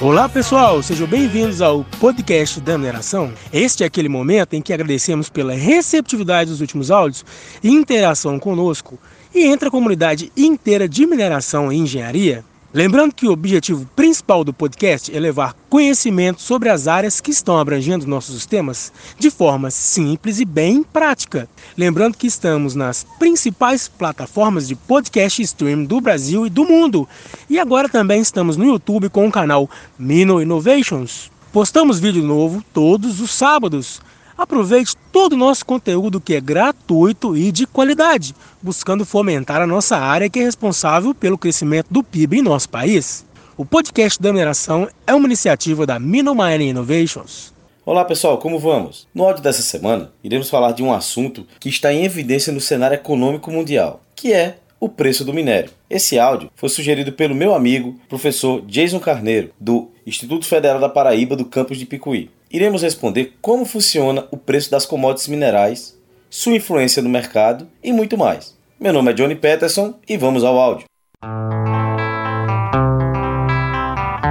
Olá pessoal, sejam bem-vindos ao podcast da mineração. Este é aquele momento em que agradecemos pela receptividade dos últimos áudios e interação conosco e entre a comunidade inteira de mineração e engenharia. Lembrando que o objetivo principal do podcast é levar conhecimento sobre as áreas que estão abrangendo nossos temas de forma simples e bem prática. Lembrando que estamos nas principais plataformas de podcast stream do Brasil e do mundo. E agora também estamos no YouTube com o canal Mino Innovations. Postamos vídeo novo todos os sábados. Aproveite todo o nosso conteúdo que é gratuito e de qualidade, buscando fomentar a nossa área que é responsável pelo crescimento do PIB em nosso país. O podcast da mineração é uma iniciativa da Mino Mining Innovations. Olá pessoal, como vamos? No áudio dessa semana, iremos falar de um assunto que está em evidência no cenário econômico mundial, que é o preço do minério. Esse áudio foi sugerido pelo meu amigo, professor Jason Carneiro, do Instituto Federal da Paraíba do campus de Picuí iremos responder como funciona o preço das commodities minerais, sua influência no mercado e muito mais. Meu nome é Johnny Peterson e vamos ao áudio.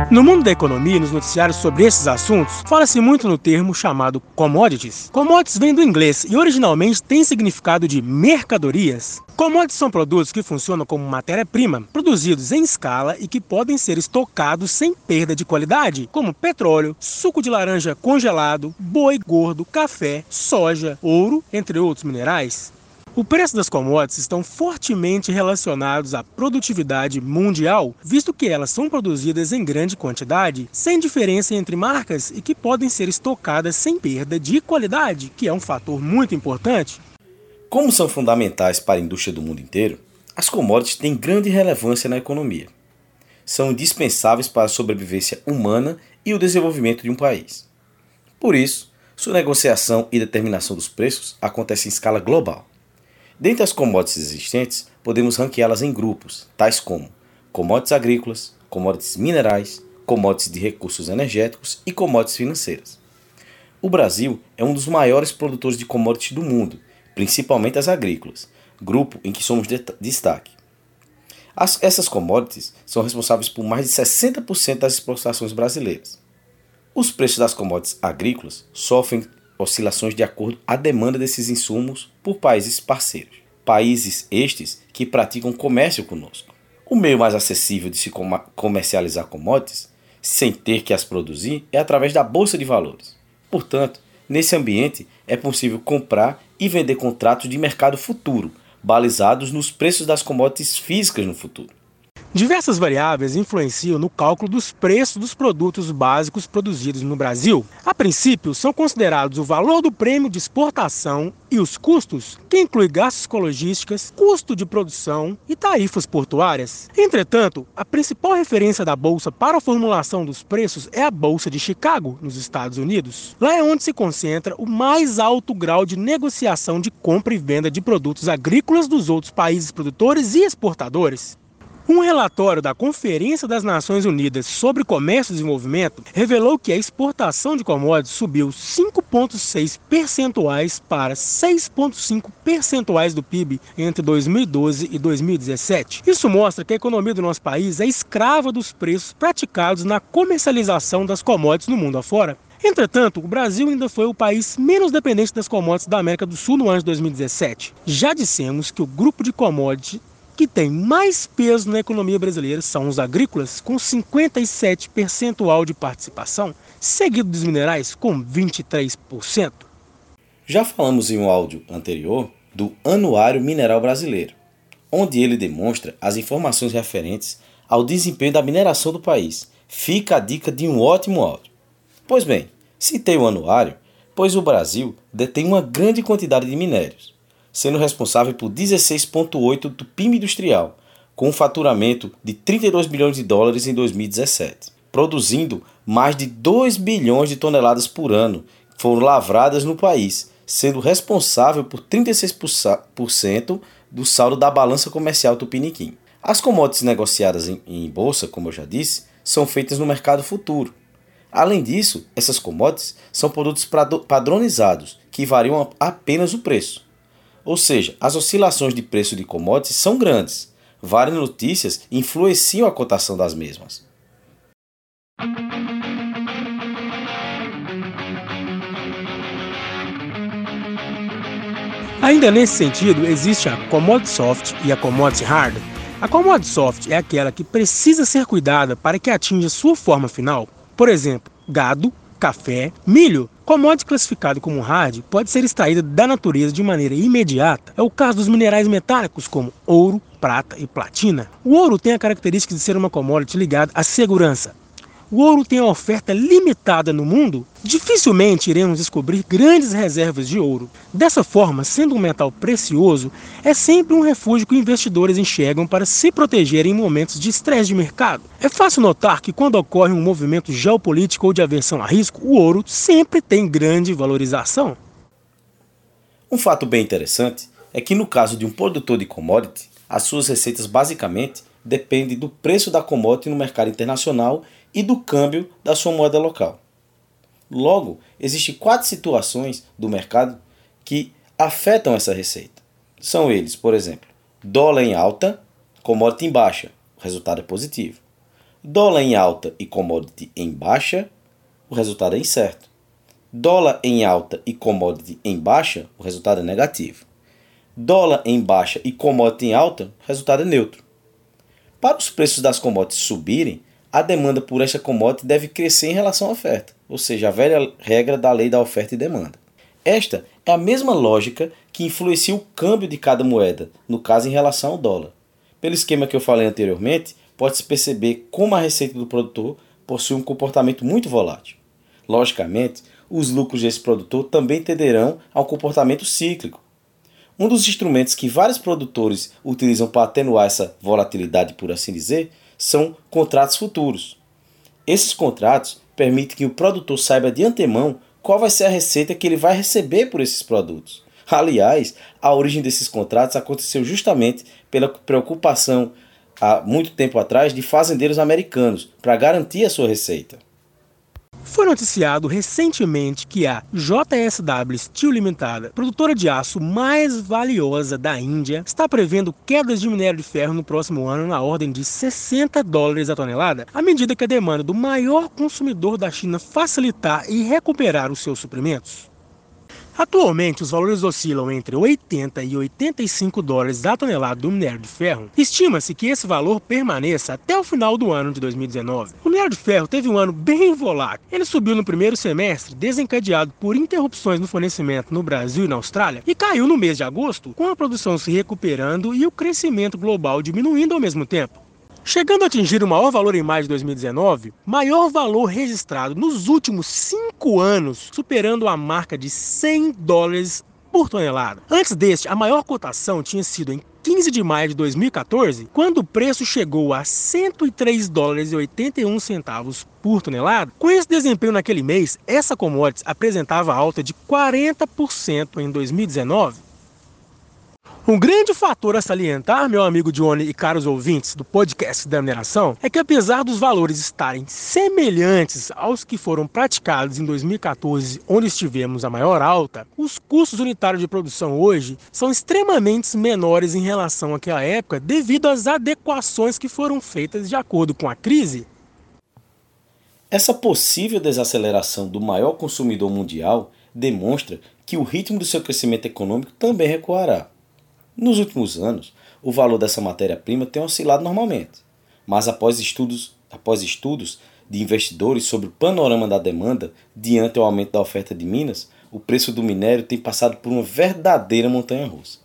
No mundo da economia e nos noticiários sobre esses assuntos, fala-se muito no termo chamado commodities. Commodities vem do inglês e originalmente tem significado de mercadorias. Commodities são produtos que funcionam como matéria-prima, produzidos em escala e que podem ser estocados sem perda de qualidade, como petróleo, suco de laranja congelado, boi gordo, café, soja, ouro, entre outros minerais. O preço das commodities estão fortemente relacionados à produtividade mundial, visto que elas são produzidas em grande quantidade, sem diferença entre marcas e que podem ser estocadas sem perda de qualidade, que é um fator muito importante. Como são fundamentais para a indústria do mundo inteiro, as commodities têm grande relevância na economia. São indispensáveis para a sobrevivência humana e o desenvolvimento de um país. Por isso, sua negociação e determinação dos preços acontece em escala global. Dentre as commodities existentes, podemos ranqueá-las em grupos, tais como commodities agrícolas, commodities minerais, commodities de recursos energéticos e commodities financeiras. O Brasil é um dos maiores produtores de commodities do mundo, principalmente as agrícolas, grupo em que somos de destaque. As, essas commodities são responsáveis por mais de 60% das exportações brasileiras. Os preços das commodities agrícolas sofrem oscilações de acordo à demanda desses insumos por países parceiros. Países estes que praticam comércio conosco. O meio mais acessível de se comercializar commodities, sem ter que as produzir, é através da bolsa de valores. Portanto, nesse ambiente é possível comprar e vender contratos de mercado futuro, balizados nos preços das commodities físicas no futuro. Diversas variáveis influenciam no cálculo dos preços dos produtos básicos produzidos no Brasil. A princípio, são considerados o valor do prêmio de exportação e os custos, que inclui gastos logísticas, custo de produção e tarifas portuárias. Entretanto, a principal referência da bolsa para a formulação dos preços é a Bolsa de Chicago, nos Estados Unidos. Lá é onde se concentra o mais alto grau de negociação de compra e venda de produtos agrícolas dos outros países produtores e exportadores. Um relatório da Conferência das Nações Unidas sobre Comércio e Desenvolvimento revelou que a exportação de commodities subiu 5,6 percentuais para 6,5 percentuais do PIB entre 2012 e 2017. Isso mostra que a economia do nosso país é escrava dos preços praticados na comercialização das commodities no mundo afora. Entretanto, o Brasil ainda foi o país menos dependente das commodities da América do Sul no ano de 2017. Já dissemos que o grupo de commodities que tem mais peso na economia brasileira são os agrícolas, com 57 percentual de participação, seguido dos minerais, com 23%. Já falamos em um áudio anterior do Anuário Mineral Brasileiro, onde ele demonstra as informações referentes ao desempenho da mineração do país. Fica a dica de um ótimo áudio. Pois bem, citei o anuário, pois o Brasil detém uma grande quantidade de minérios sendo responsável por 16,8% do PIB industrial, com um faturamento de 32 bilhões de dólares em 2017, produzindo mais de 2 bilhões de toneladas por ano que foram lavradas no país, sendo responsável por 36% do saldo da balança comercial Tupiniquim. As commodities negociadas em, em bolsa, como eu já disse, são feitas no mercado futuro. Além disso, essas commodities são produtos padronizados que variam apenas o preço. Ou seja, as oscilações de preço de commodities são grandes. Várias notícias influenciam a cotação das mesmas. Ainda nesse sentido, existe a commodity soft e a commodity hard. A commodity soft é aquela que precisa ser cuidada para que atinja sua forma final. Por exemplo, gado, café, milho Commodity classificado como hard pode ser extraída da natureza de maneira imediata. É o caso dos minerais metálicos como ouro, prata e platina. O ouro tem a característica de ser uma commodity ligada à segurança, o ouro tem uma oferta limitada no mundo, dificilmente iremos descobrir grandes reservas de ouro. Dessa forma, sendo um metal precioso, é sempre um refúgio que investidores enxergam para se protegerem em momentos de estresse de mercado. É fácil notar que quando ocorre um movimento geopolítico ou de aversão a risco, o ouro sempre tem grande valorização. Um fato bem interessante é que no caso de um produtor de commodity, as suas receitas basicamente dependem do preço da commodity no mercado internacional e do câmbio da sua moeda local. Logo, existem quatro situações do mercado que afetam essa receita. São eles, por exemplo, dólar em alta, commodity em baixa, o resultado é positivo. Dólar em alta e commodity em baixa, o resultado é incerto. Dólar em alta e commodity em baixa, o resultado é negativo. Dólar em baixa e commodity em alta, o resultado é neutro. Para os preços das commodities subirem, a demanda por esta commodity deve crescer em relação à oferta, ou seja, a velha regra da lei da oferta e demanda. Esta é a mesma lógica que influencia o câmbio de cada moeda, no caso em relação ao dólar. Pelo esquema que eu falei anteriormente, pode-se perceber como a receita do produtor possui um comportamento muito volátil. Logicamente, os lucros desse produtor também tenderão a um comportamento cíclico. Um dos instrumentos que vários produtores utilizam para atenuar essa volatilidade, por assim dizer, são contratos futuros. Esses contratos permitem que o produtor saiba de antemão qual vai ser a receita que ele vai receber por esses produtos. Aliás, a origem desses contratos aconteceu justamente pela preocupação há muito tempo atrás de fazendeiros americanos para garantir a sua receita. Foi noticiado recentemente que a JSW Steel Limitada, produtora de aço mais valiosa da Índia, está prevendo quedas de minério de ferro no próximo ano na ordem de 60 dólares a tonelada, à medida que a demanda do maior consumidor da China facilitar e recuperar os seus suprimentos. Atualmente, os valores oscilam entre 80 e 85 dólares a tonelada do minério de ferro. Estima-se que esse valor permaneça até o final do ano de 2019. O minério de ferro teve um ano bem volátil. Ele subiu no primeiro semestre, desencadeado por interrupções no fornecimento no Brasil e na Austrália, e caiu no mês de agosto, com a produção se recuperando e o crescimento global diminuindo ao mesmo tempo. Chegando a atingir o maior valor em maio de 2019, maior valor registrado nos últimos cinco anos, superando a marca de 100 dólares por tonelada. Antes deste, a maior cotação tinha sido em 15 de maio de 2014, quando o preço chegou a 103 dólares e 81 centavos por tonelada. Com esse desempenho naquele mês, essa commodity apresentava alta de 40% em 2019. Um grande fator a salientar, meu amigo Johnny e caros ouvintes do podcast da mineração, é que apesar dos valores estarem semelhantes aos que foram praticados em 2014, onde estivemos a maior alta, os custos unitários de produção hoje são extremamente menores em relação àquela época devido às adequações que foram feitas de acordo com a crise. Essa possível desaceleração do maior consumidor mundial demonstra que o ritmo do seu crescimento econômico também recuará. Nos últimos anos, o valor dessa matéria-prima tem oscilado normalmente, mas após estudos, após estudos de investidores sobre o panorama da demanda diante do aumento da oferta de minas, o preço do minério tem passado por uma verdadeira montanha-russa.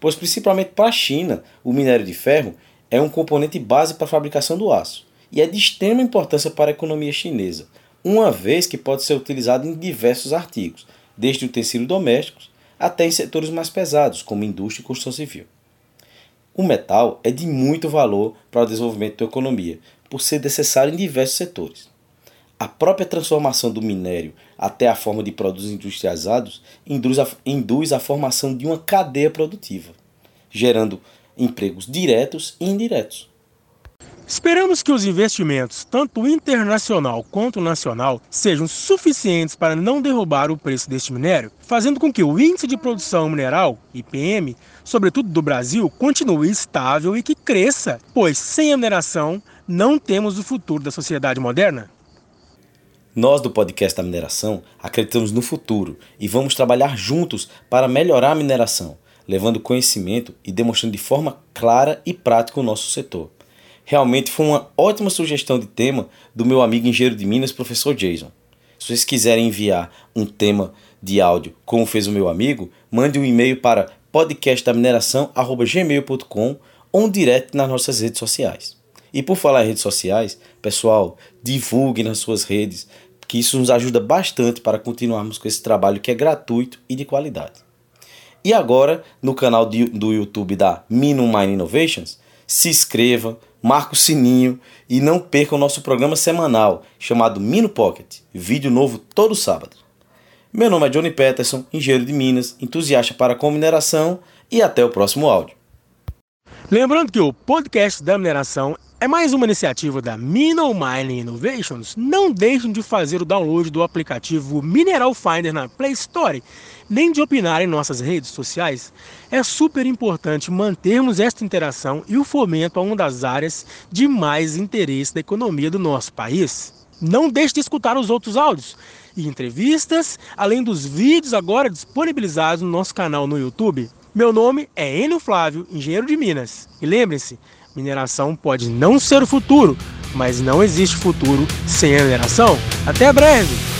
Pois, principalmente para a China, o minério de ferro é um componente base para a fabricação do aço e é de extrema importância para a economia chinesa, uma vez que pode ser utilizado em diversos artigos, desde utensílios domésticos até em setores mais pesados, como indústria e construção civil. O metal é de muito valor para o desenvolvimento da economia, por ser necessário em diversos setores. A própria transformação do minério até a forma de produtos industrializados induz a, induz a formação de uma cadeia produtiva, gerando empregos diretos e indiretos. Esperamos que os investimentos, tanto internacional quanto nacional, sejam suficientes para não derrubar o preço deste minério, fazendo com que o índice de produção mineral, IPM, sobretudo do Brasil, continue estável e que cresça, pois sem a mineração não temos o futuro da sociedade moderna. Nós do podcast da mineração acreditamos no futuro e vamos trabalhar juntos para melhorar a mineração, levando conhecimento e demonstrando de forma clara e prática o nosso setor. Realmente foi uma ótima sugestão de tema do meu amigo engenheiro de Minas, professor Jason. Se vocês quiserem enviar um tema de áudio, como fez o meu amigo, mande um e-mail para podcastdamineração.gmail.com ou um nas nossas redes sociais. E por falar em redes sociais, pessoal, divulgue nas suas redes, que isso nos ajuda bastante para continuarmos com esse trabalho que é gratuito e de qualidade. E agora, no canal do YouTube da Minum Innovations, se inscreva, marque o sininho e não perca o nosso programa semanal chamado Mino Pocket, vídeo novo todo sábado. Meu nome é Johnny Peterson, engenheiro de Minas, entusiasta para com mineração e até o próximo áudio. Lembrando que o podcast da mineração é mais uma iniciativa da Mineral Mining Innovations. Não deixem de fazer o download do aplicativo Mineral Finder na Play Store, nem de opinar em nossas redes sociais. É super importante mantermos esta interação e o fomento a uma das áreas de mais interesse da economia do nosso país. Não deixe de escutar os outros áudios e entrevistas, além dos vídeos agora disponibilizados no nosso canal no YouTube. Meu nome é Enio Flávio, engenheiro de Minas. E lembre-se, Mineração pode não ser o futuro, mas não existe futuro sem mineração. Até breve!